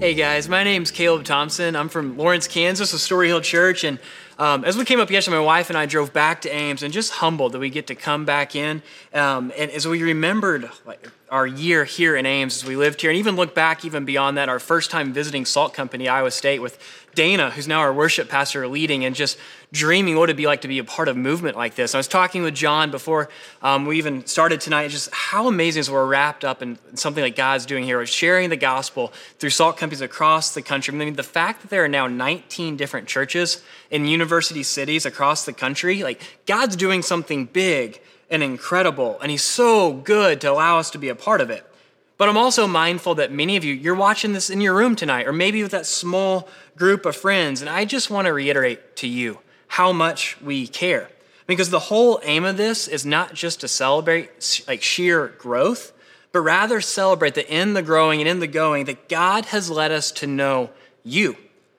Hey guys, my name's Caleb Thompson. I'm from Lawrence, Kansas, a Story Hill Church, and um, as we came up yesterday, my wife and I drove back to Ames, and just humbled that we get to come back in. Um, and as we remembered our year here in Ames, as we lived here, and even look back even beyond that, our first time visiting Salt Company, Iowa State, with Dana, who's now our worship pastor, leading, and just dreaming what it'd be like to be a part of movement like this. I was talking with John before um, we even started tonight, just how amazing is we're wrapped up in something like God's doing here, sharing the gospel through salt companies across the country. I mean, the fact that there are now 19 different churches in university cities across the country, like God's doing something big and incredible, and He's so good to allow us to be a part of it. But I'm also mindful that many of you, you're watching this in your room tonight, or maybe with that small group of friends, and I just want to reiterate to you how much we care. Because the whole aim of this is not just to celebrate like sheer growth, but rather celebrate that in the growing and in the going, that God has led us to know you.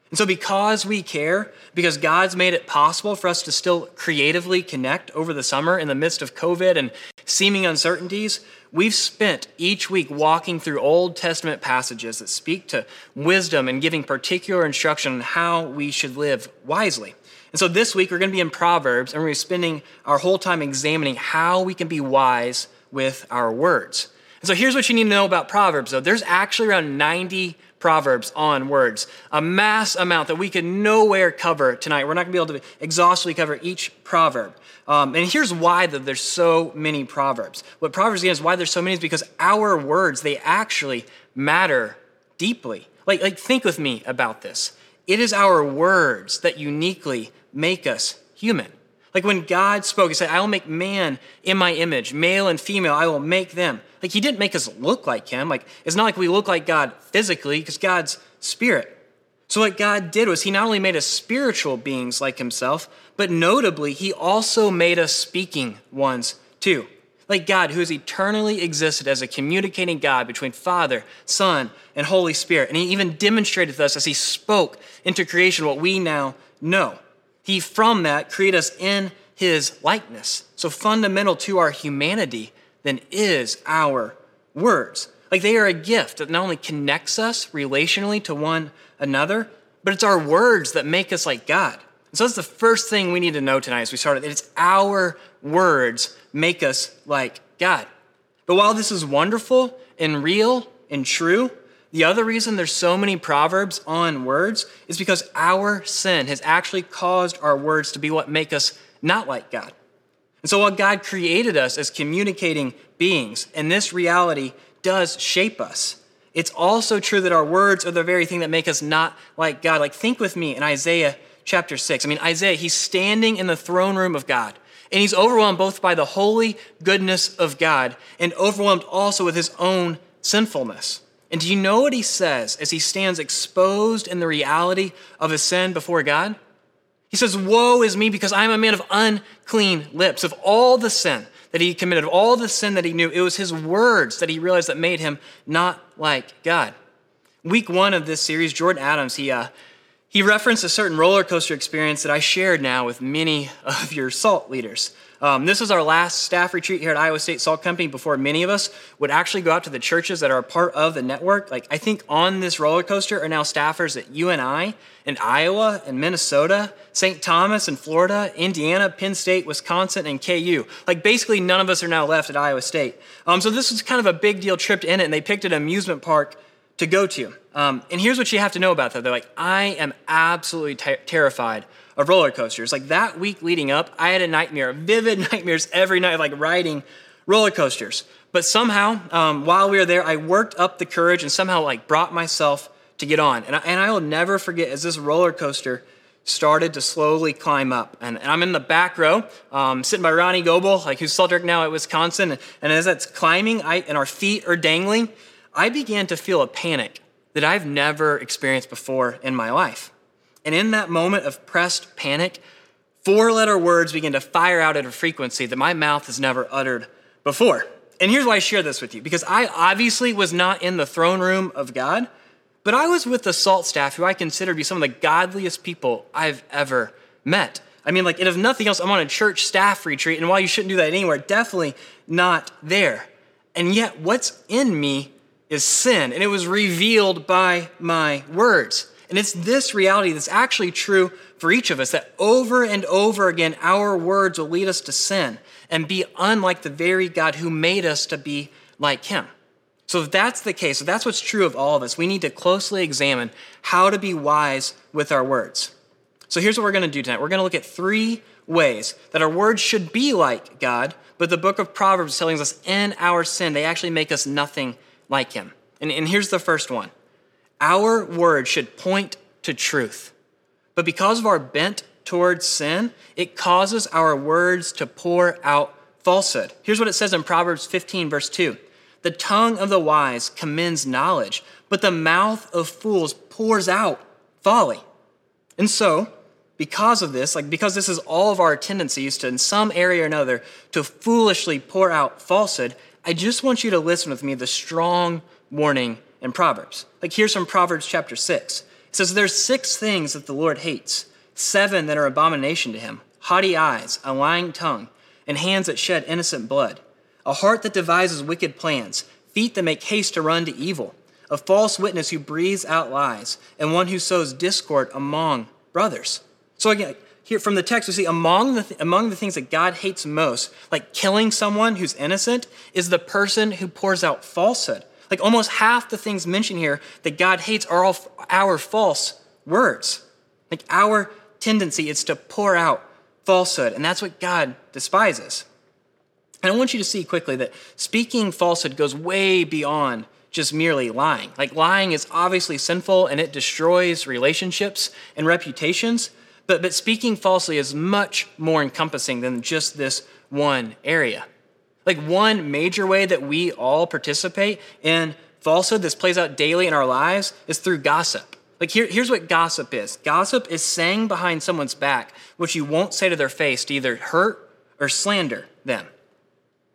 And so, because we care, because God's made it possible for us to still creatively connect over the summer in the midst of COVID and seeming uncertainties, we've spent each week walking through Old Testament passages that speak to wisdom and giving particular instruction on how we should live wisely. And so this week we're going to be in Proverbs and we're spending our whole time examining how we can be wise with our words. And so here's what you need to know about Proverbs though. There's actually around 90 Proverbs on words, a mass amount that we can nowhere cover tonight. We're not going to be able to exhaustively cover each proverb. Um, and here's why that there's so many proverbs. What Proverbs again is why there's so many is because our words they actually matter deeply. Like, like think with me about this. It is our words that uniquely make us human. Like when God spoke, He said, I will make man in my image, male and female, I will make them. Like He didn't make us look like Him. Like it's not like we look like God physically, because God's spirit. So what God did was He not only made us spiritual beings like Himself, but notably, He also made us speaking ones too. Like God, who has eternally existed as a communicating God between Father, Son, and Holy Spirit. And He even demonstrated to us as He spoke into creation what we now know. He, from that, created us in his likeness. So, fundamental to our humanity then is our words. Like they are a gift that not only connects us relationally to one another, but it's our words that make us like God. And so that's the first thing we need to know tonight as we started. It's our words make us like God. But while this is wonderful and real and true, the other reason there's so many proverbs on words is because our sin has actually caused our words to be what make us not like God. And so while God created us as communicating beings, and this reality does shape us, it's also true that our words are the very thing that make us not like God. Like think with me in Isaiah chapter 6. I mean, Isaiah, he's standing in the throne room of God. And he's overwhelmed both by the holy goodness of God and overwhelmed also with his own sinfulness. And do you know what he says as he stands exposed in the reality of his sin before God? He says, Woe is me because I am a man of unclean lips. Of all the sin that he committed, of all the sin that he knew, it was his words that he realized that made him not like God. Week one of this series, Jordan Adams, he, uh, he referenced a certain roller coaster experience that I shared now with many of your SALT leaders. Um, this was our last staff retreat here at Iowa State Salt Company before many of us would actually go out to the churches that are part of the network. Like, I think on this roller coaster are now staffers at UNI in Iowa and Minnesota, St. Thomas in Florida, Indiana, Penn State, Wisconsin, and KU. Like, basically, none of us are now left at Iowa State. Um, so, this was kind of a big deal trip end it, and they picked an amusement park to go to. Um, and here's what you have to know about that. They're like, I am absolutely terrified of roller coasters. Like that week leading up, I had a nightmare, vivid nightmares every night like riding roller coasters. But somehow, um, while we were there, I worked up the courage and somehow like brought myself to get on. And I, and I will never forget as this roller coaster started to slowly climb up. And, and I'm in the back row, um, sitting by Ronnie Goebel, like who's Cedric now at Wisconsin. And, and as that's climbing I, and our feet are dangling, I began to feel a panic that I've never experienced before in my life. And in that moment of pressed panic, four letter words begin to fire out at a frequency that my mouth has never uttered before. And here's why I share this with you because I obviously was not in the throne room of God, but I was with the SALT staff who I consider to be some of the godliest people I've ever met. I mean, like, if nothing else, I'm on a church staff retreat, and while you shouldn't do that anywhere, definitely not there. And yet, what's in me is sin, and it was revealed by my words. And it's this reality that's actually true for each of us that over and over again, our words will lead us to sin and be unlike the very God who made us to be like Him. So, if that's the case, if that's what's true of all of us, we need to closely examine how to be wise with our words. So, here's what we're going to do tonight we're going to look at three ways that our words should be like God, but the book of Proverbs telling us in our sin, they actually make us nothing like Him. And, and here's the first one our words should point to truth. But because of our bent towards sin, it causes our words to pour out falsehood. Here's what it says in Proverbs 15, verse 2 the tongue of the wise commends knowledge, but the mouth of fools pours out folly. And so, because of this, like because this is all of our tendencies to, in some area or another, to foolishly pour out falsehood, I just want you to listen with me the strong warning in Proverbs. Like here's from Proverbs chapter 6. It says, There's six things that the Lord hates, seven that are abomination to him haughty eyes, a lying tongue, and hands that shed innocent blood a heart that devises wicked plans, feet that make haste to run to evil, a false witness who breathes out lies, and one who sows discord among brothers. So again, here from the text, we see among the, th- among the things that God hates most, like killing someone who's innocent, is the person who pours out falsehood. Like almost half the things mentioned here that God hates are all our false words. Like our tendency is to pour out falsehood, and that's what God despises. And I want you to see quickly that speaking falsehood goes way beyond just merely lying. Like lying is obviously sinful and it destroys relationships and reputations, but, but speaking falsely is much more encompassing than just this one area. Like one major way that we all participate in falsehood, this plays out daily in our lives, is through gossip. Like here, here's what gossip is gossip is saying behind someone's back what you won't say to their face to either hurt or slander them.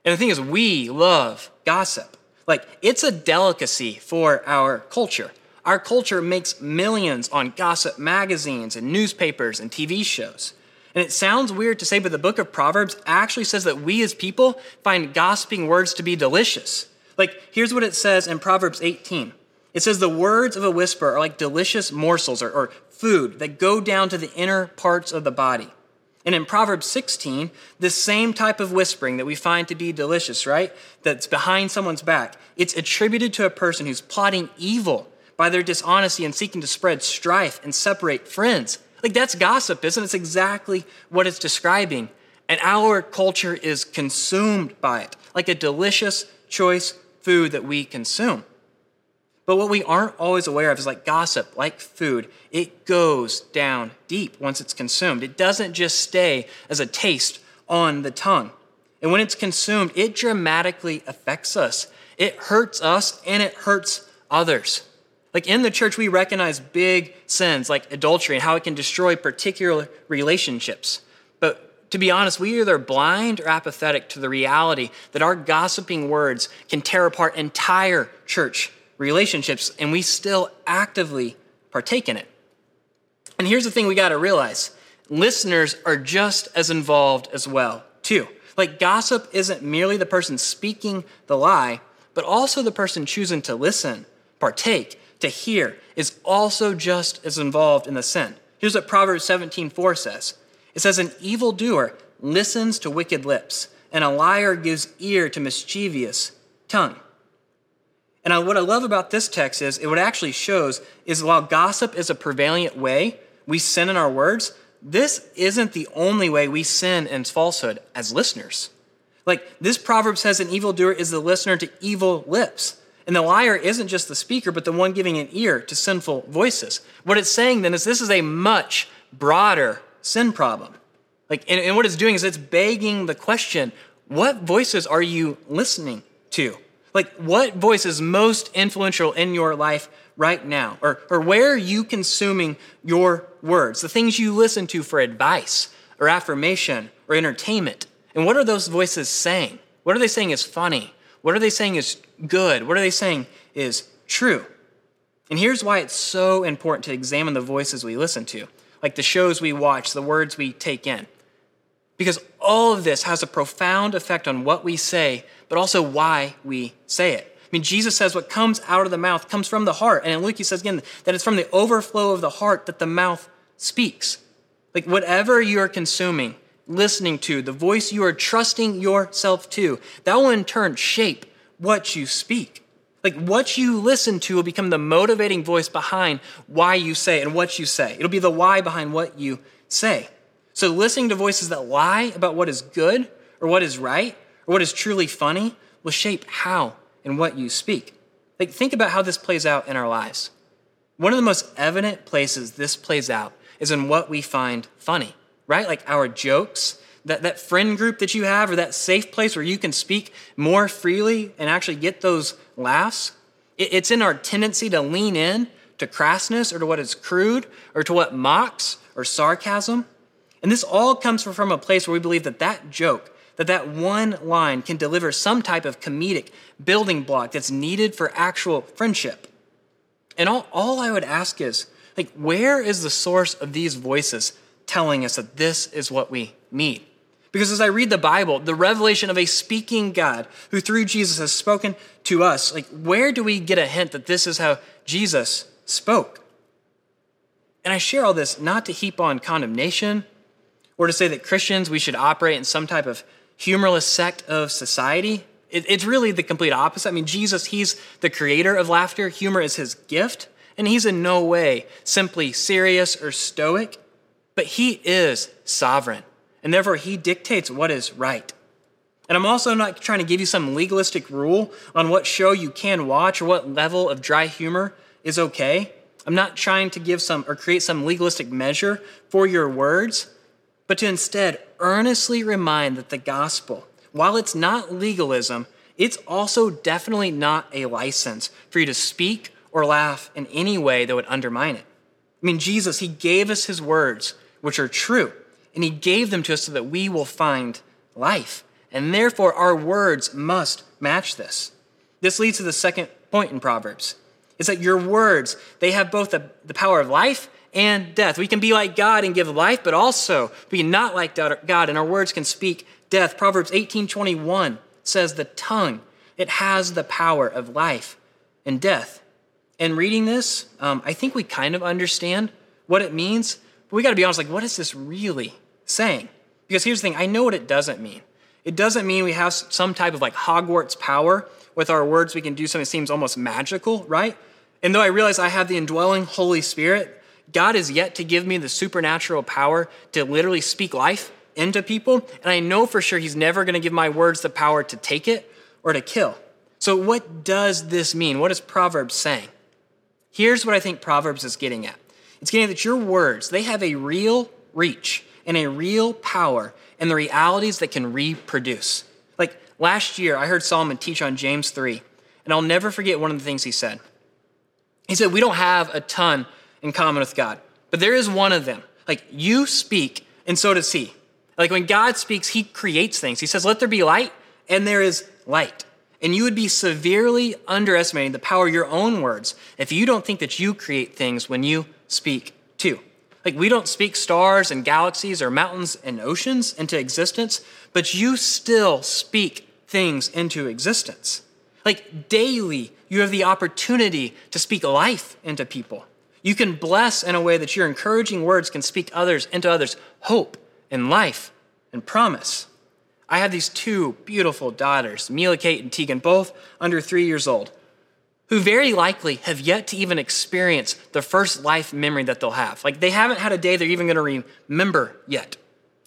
And the thing is, we love gossip. Like, it's a delicacy for our culture. Our culture makes millions on gossip magazines and newspapers and TV shows. And it sounds weird to say, but the book of Proverbs actually says that we as people find gossiping words to be delicious. Like, here's what it says in Proverbs 18 it says, The words of a whisper are like delicious morsels or, or food that go down to the inner parts of the body. And in Proverbs 16, this same type of whispering that we find to be delicious, right? That's behind someone's back, it's attributed to a person who's plotting evil by their dishonesty and seeking to spread strife and separate friends. Like that's gossip, isn't it? It's exactly what it's describing. And our culture is consumed by it, like a delicious choice food that we consume. But what we aren't always aware of is like gossip, like food, it goes down deep once it's consumed. It doesn't just stay as a taste on the tongue. And when it's consumed, it dramatically affects us. It hurts us and it hurts others. Like in the church, we recognize big sins like adultery and how it can destroy particular relationships. But to be honest, we either are blind or apathetic to the reality that our gossiping words can tear apart entire church relationships, and we still actively partake in it. And here's the thing we got to realize listeners are just as involved as well, too. Like, gossip isn't merely the person speaking the lie, but also the person choosing to listen, partake, to hear is also just as involved in the sin. Here's what Proverbs 17:4 says. It says, An evildoer listens to wicked lips, and a liar gives ear to mischievous tongue. And what I love about this text is it what actually shows is while gossip is a prevalent way we sin in our words, this isn't the only way we sin in falsehood as listeners. Like this proverb says, an evildoer is the listener to evil lips. And the liar isn't just the speaker, but the one giving an ear to sinful voices. What it's saying then is this is a much broader sin problem. Like, and, and what it's doing is it's begging the question what voices are you listening to? Like, what voice is most influential in your life right now? Or, or where are you consuming your words? The things you listen to for advice or affirmation or entertainment. And what are those voices saying? What are they saying is funny? What are they saying is good? What are they saying is true? And here's why it's so important to examine the voices we listen to, like the shows we watch, the words we take in. Because all of this has a profound effect on what we say, but also why we say it. I mean, Jesus says what comes out of the mouth comes from the heart. And in Luke, he says again that it's from the overflow of the heart that the mouth speaks. Like whatever you are consuming, listening to, the voice you are trusting yourself to, that will in turn shape what you speak. Like what you listen to will become the motivating voice behind why you say and what you say. It'll be the why behind what you say. So listening to voices that lie about what is good or what is right or what is truly funny will shape how and what you speak. Like think about how this plays out in our lives. One of the most evident places this plays out is in what we find funny, right? Like our jokes, that, that friend group that you have, or that safe place where you can speak more freely and actually get those laughs. It, it's in our tendency to lean in to crassness or to what is crude or to what mocks or sarcasm. And this all comes from a place where we believe that that joke, that that one line can deliver some type of comedic building block that's needed for actual friendship. And all, all I would ask is, like, where is the source of these voices telling us that this is what we need? Because as I read the Bible, the revelation of a speaking God who through Jesus has spoken to us, like, where do we get a hint that this is how Jesus spoke? And I share all this not to heap on condemnation or to say that Christians, we should operate in some type of humorless sect of society. It, it's really the complete opposite. I mean, Jesus, he's the creator of laughter, humor is his gift. And he's in no way simply serious or stoic, but he is sovereign. And therefore, he dictates what is right. And I'm also not trying to give you some legalistic rule on what show you can watch or what level of dry humor is okay. I'm not trying to give some or create some legalistic measure for your words, but to instead earnestly remind that the gospel, while it's not legalism, it's also definitely not a license for you to speak or laugh in any way that would undermine it. I mean, Jesus, He gave us His words, which are true, and He gave them to us so that we will find life. And therefore, our words must match this. This leads to the second point in Proverbs. Is that your words, they have both the, the power of life and death. We can be like God and give life, but also be not like God, and our words can speak death. Proverbs 18:21 says the tongue, it has the power of life and death. And reading this, um, I think we kind of understand what it means, but we got to be honest like, what is this really saying? Because here's the thing I know what it doesn't mean. It doesn't mean we have some type of like Hogwarts power with our words, we can do something that seems almost magical, right? And though I realize I have the indwelling Holy Spirit, God is yet to give me the supernatural power to literally speak life into people. And I know for sure He's never going to give my words the power to take it or to kill. So, what does this mean? What is Proverbs saying? Here's what I think Proverbs is getting at it's getting that your words, they have a real reach and a real power and the realities that can reproduce. Like last year, I heard Solomon teach on James 3, and I'll never forget one of the things he said. He said, We don't have a ton in common with God, but there is one of them. Like you speak, and so does he. Like when God speaks, he creates things. He says, Let there be light, and there is light. And you would be severely underestimating the power of your own words if you don't think that you create things when you speak too. Like we don't speak stars and galaxies or mountains and oceans into existence, but you still speak things into existence. Like daily, you have the opportunity to speak life into people. You can bless in a way that your encouraging words can speak others into others hope and life and promise. I have these two beautiful daughters, Mila Kate and Tegan, both under three years old, who very likely have yet to even experience the first life memory that they'll have. Like they haven't had a day they're even going to remember yet.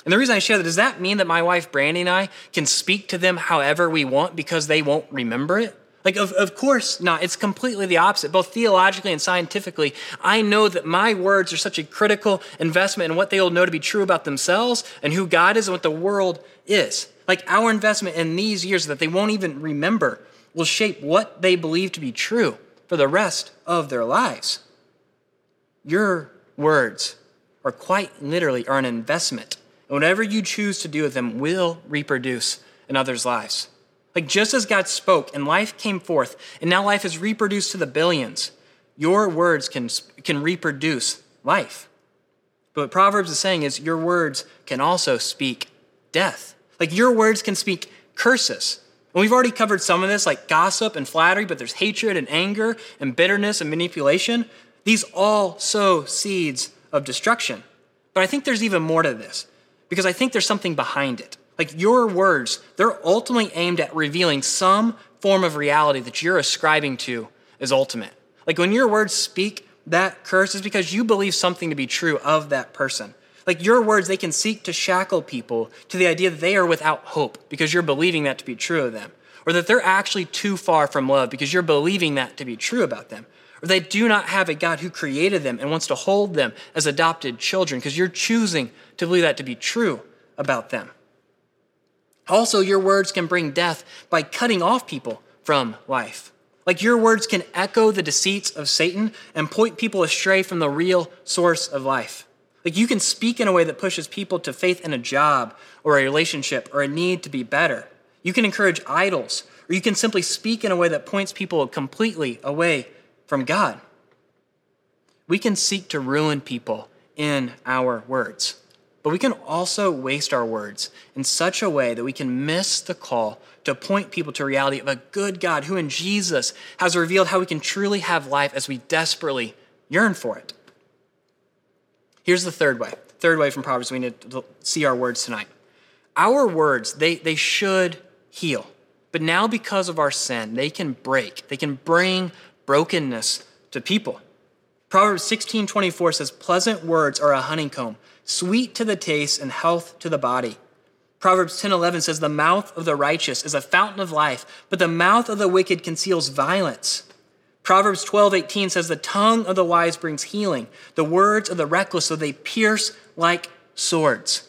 And the reason I share that, does that mean that my wife Brandy and I can speak to them however we want because they won't remember it? Like, of, of course not. It's completely the opposite. Both theologically and scientifically, I know that my words are such a critical investment in what they will know to be true about themselves and who God is and what the world is. Like, our investment in these years that they won't even remember will shape what they believe to be true for the rest of their lives. Your words are quite literally are an investment. And whatever you choose to do with them will reproduce in others' lives. Like just as God spoke and life came forth, and now life is reproduced to the billions, your words can, can reproduce life. But what Proverbs is saying is your words can also speak death. Like your words can speak curses. And we've already covered some of this, like gossip and flattery, but there's hatred and anger and bitterness and manipulation. These all sow seeds of destruction. But I think there's even more to this because I think there's something behind it. Like your words, they're ultimately aimed at revealing some form of reality that you're ascribing to as ultimate. Like when your words speak that curse is because you believe something to be true of that person. Like your words, they can seek to shackle people to the idea that they are without hope because you're believing that to be true of them, or that they're actually too far from love because you're believing that to be true about them, or they do not have a God who created them and wants to hold them as adopted children because you're choosing to believe that to be true about them. Also, your words can bring death by cutting off people from life. Like your words can echo the deceits of Satan and point people astray from the real source of life. Like you can speak in a way that pushes people to faith in a job or a relationship or a need to be better. You can encourage idols, or you can simply speak in a way that points people completely away from God. We can seek to ruin people in our words. But we can also waste our words in such a way that we can miss the call to point people to reality of a good God who in Jesus has revealed how we can truly have life as we desperately yearn for it. Here's the third way. Third way from Proverbs we need to see our words tonight. Our words, they, they should heal. But now because of our sin, they can break. They can bring brokenness to people. Proverbs 16:24 says, "Pleasant words are a honeycomb, sweet to the taste and health to the body. Proverbs 10:11 says the mouth of the righteous is a fountain of life, but the mouth of the wicked conceals violence. Proverbs 12:18 says the tongue of the wise brings healing, the words of the reckless so they pierce like swords.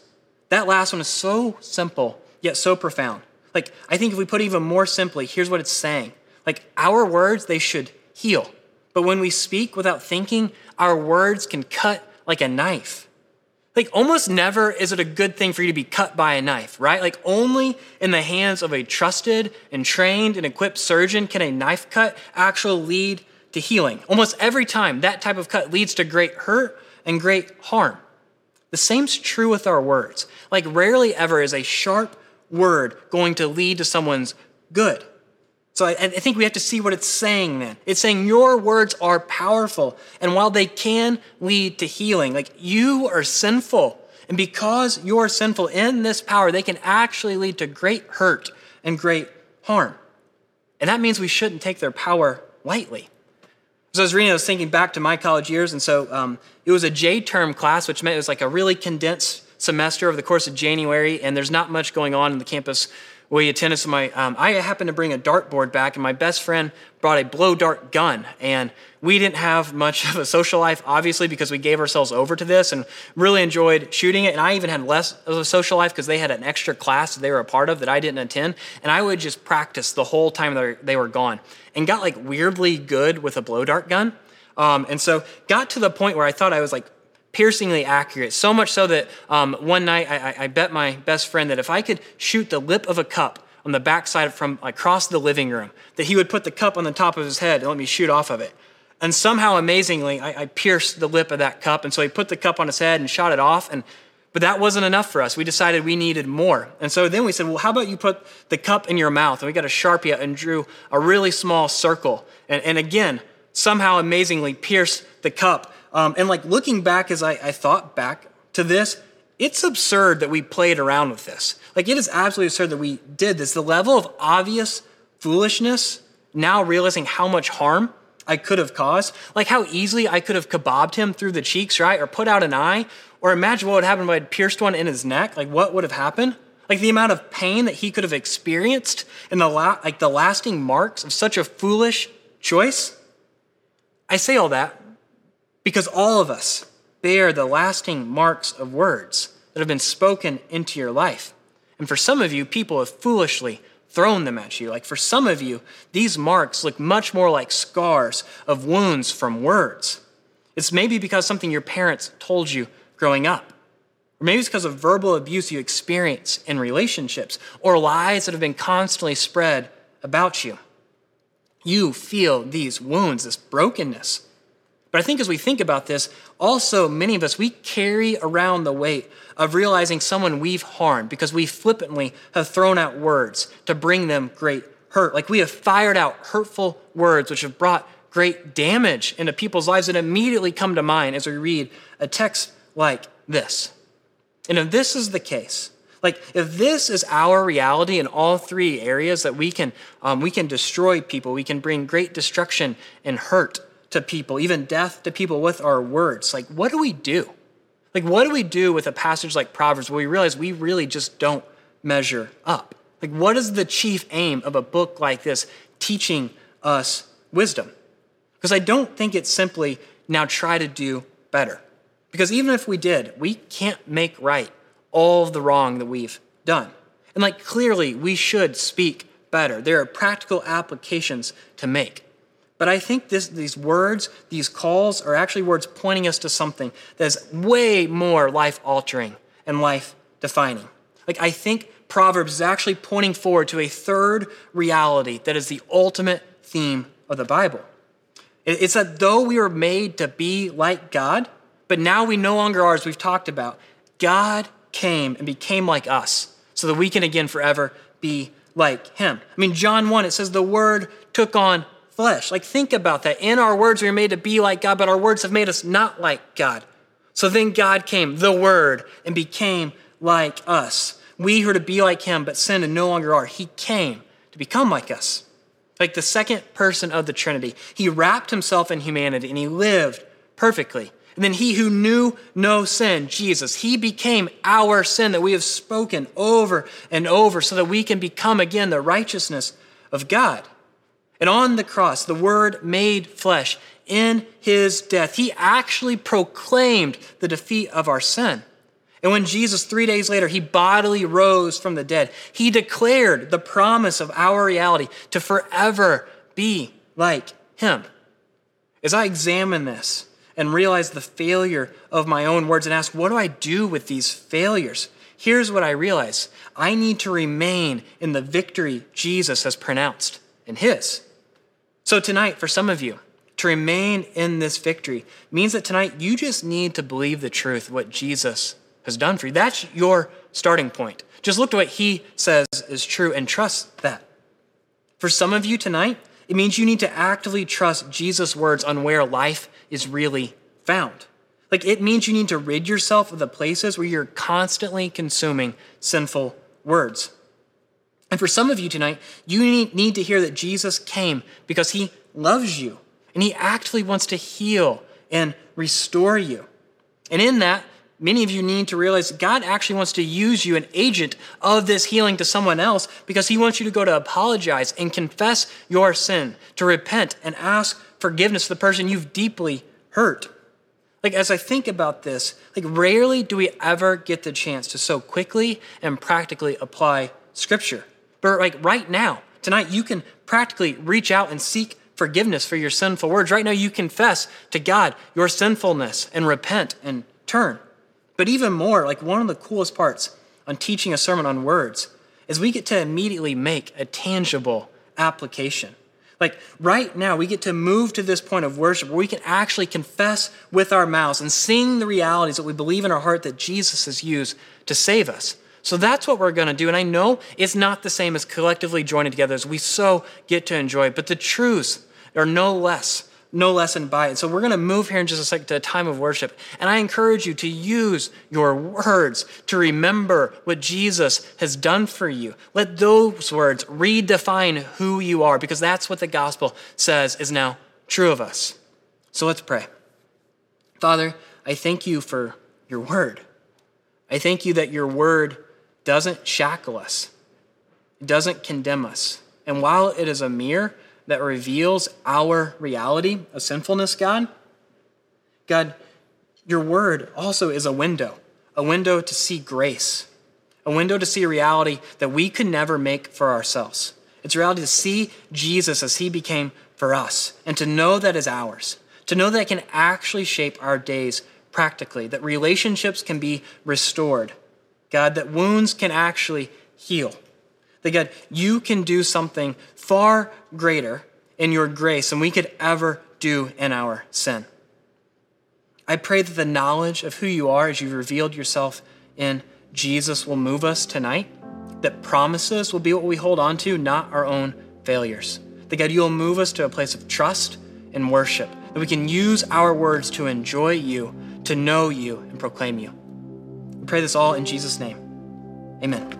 That last one is so simple yet so profound. Like I think if we put it even more simply, here's what it's saying. Like our words they should heal. But when we speak without thinking, our words can cut like a knife. Like, almost never is it a good thing for you to be cut by a knife, right? Like, only in the hands of a trusted and trained and equipped surgeon can a knife cut actually lead to healing. Almost every time that type of cut leads to great hurt and great harm. The same's true with our words. Like, rarely ever is a sharp word going to lead to someone's good. So I, I, think we have to see what it's saying then. It's saying your words are powerful, and while they can lead to healing, like you are sinful. And because you're sinful in this power, they can actually lead to great hurt and great harm. And that means we shouldn't take their power lightly. So I was reading, I was thinking back to my college years, and so um, it was a J term class, which meant it was like a really condensed semester over the course of January, and there's not much going on in the campus we attended so my um, i happened to bring a dartboard back and my best friend brought a blow dart gun. And we didn't have much of a social life obviously because we gave ourselves over to this and really enjoyed shooting it. And i even had less of a social life because they had an extra class that they were a part of that i didn't attend. And i would just practice the whole time they were gone and got like weirdly good with a blow dart gun. Um, and so got to the point where i thought i was like piercingly accurate. So much so that um, one night I, I, bet my best friend that if I could shoot the lip of a cup on the backside from across the living room, that he would put the cup on the top of his head and let me shoot off of it. And somehow, amazingly, I, I pierced the lip of that cup. And so he put the cup on his head and shot it off. And but that wasn't enough for us. We decided we needed more. And so then we said, well, how about you put the cup in your mouth? And we got a Sharpie out and drew a really small circle. And, and again, somehow amazingly pierced the cup um, and like looking back as I, I thought back to this, it's absurd that we played around with this. Like it is absolutely absurd that we did this. The level of obvious foolishness, now realizing how much harm I could have caused, like how easily I could have kebabbed him through the cheeks, right? Or put out an eye, or imagine what would happen if I had pierced one in his neck. Like what would have happened? Like the amount of pain that he could have experienced and the la- like the lasting marks of such a foolish choice. I say all that because all of us bear the lasting marks of words that have been spoken into your life. And for some of you, people have foolishly thrown them at you. Like for some of you, these marks look much more like scars of wounds from words. It's maybe because something your parents told you growing up. Or maybe it's because of verbal abuse you experience in relationships or lies that have been constantly spread about you. You feel these wounds, this brokenness. But I think as we think about this, also many of us, we carry around the weight of realizing someone we've harmed because we flippantly have thrown out words to bring them great hurt. Like we have fired out hurtful words which have brought great damage into people's lives that immediately come to mind as we read a text like this. And if this is the case, like if this is our reality in all three areas that we can um, we can destroy people, we can bring great destruction and hurt to people, even death to people with our words. Like what do we do? Like what do we do with a passage like Proverbs where we realize we really just don't measure up? Like what is the chief aim of a book like this teaching us wisdom? Because I don't think it's simply now try to do better. Because even if we did, we can't make right all of the wrong that we've done. And like clearly, we should speak better. There are practical applications to make. But I think this, these words, these calls, are actually words pointing us to something that is way more life altering and life defining. Like, I think Proverbs is actually pointing forward to a third reality that is the ultimate theme of the Bible. It's that though we were made to be like God, but now we no longer are, as we've talked about, God came and became like us so that we can again forever be like him. I mean, John 1, it says the word took on flesh. Like, think about that. In our words, we are made to be like God, but our words have made us not like God. So then God came, the word, and became like us. We who are to be like him, but sin and no longer are. He came to become like us. Like the second person of the Trinity. He wrapped himself in humanity and he lived perfectly. And then he who knew no sin, Jesus, he became our sin that we have spoken over and over so that we can become again the righteousness of God. And on the cross, the Word made flesh in his death, he actually proclaimed the defeat of our sin. And when Jesus, three days later, he bodily rose from the dead, he declared the promise of our reality to forever be like him. As I examine this, and realize the failure of my own words and ask, what do I do with these failures? Here's what I realize I need to remain in the victory Jesus has pronounced in His. So, tonight, for some of you, to remain in this victory means that tonight you just need to believe the truth, what Jesus has done for you. That's your starting point. Just look at what He says is true and trust that. For some of you tonight, it means you need to actively trust Jesus' words on where life is really found. Like it means you need to rid yourself of the places where you're constantly consuming sinful words. And for some of you tonight, you need to hear that Jesus came because he loves you and he actively wants to heal and restore you. And in that, Many of you need to realize God actually wants to use you, an agent of this healing to someone else, because He wants you to go to apologize and confess your sin, to repent and ask forgiveness to the person you've deeply hurt. Like, as I think about this, like, rarely do we ever get the chance to so quickly and practically apply Scripture. But, like, right now, tonight, you can practically reach out and seek forgiveness for your sinful words. Right now, you confess to God your sinfulness and repent and turn. But even more, like one of the coolest parts on teaching a sermon on words is we get to immediately make a tangible application. Like right now, we get to move to this point of worship where we can actually confess with our mouths and sing the realities that we believe in our heart that Jesus has used to save us. So that's what we're going to do. And I know it's not the same as collectively joining together as we so get to enjoy, but the truths are no less no less than by it. So we're going to move here in just a second to a time of worship. And I encourage you to use your words to remember what Jesus has done for you. Let those words redefine who you are because that's what the gospel says is now true of us. So let's pray. Father, I thank you for your word. I thank you that your word doesn't shackle us. It doesn't condemn us. And while it is a mirror, that reveals our reality of sinfulness, God. God, your word also is a window, a window to see grace, a window to see a reality that we could never make for ourselves. It's a reality to see Jesus as he became for us and to know that is ours, to know that it can actually shape our days practically, that relationships can be restored, God, that wounds can actually heal. That God, you can do something far greater in your grace than we could ever do in our sin. I pray that the knowledge of who you are as you've revealed yourself in Jesus will move us tonight, that promises will be what we hold on to, not our own failures. That God, you'll move us to a place of trust and worship, that we can use our words to enjoy you, to know you, and proclaim you. Pray this all in Jesus' name. Amen.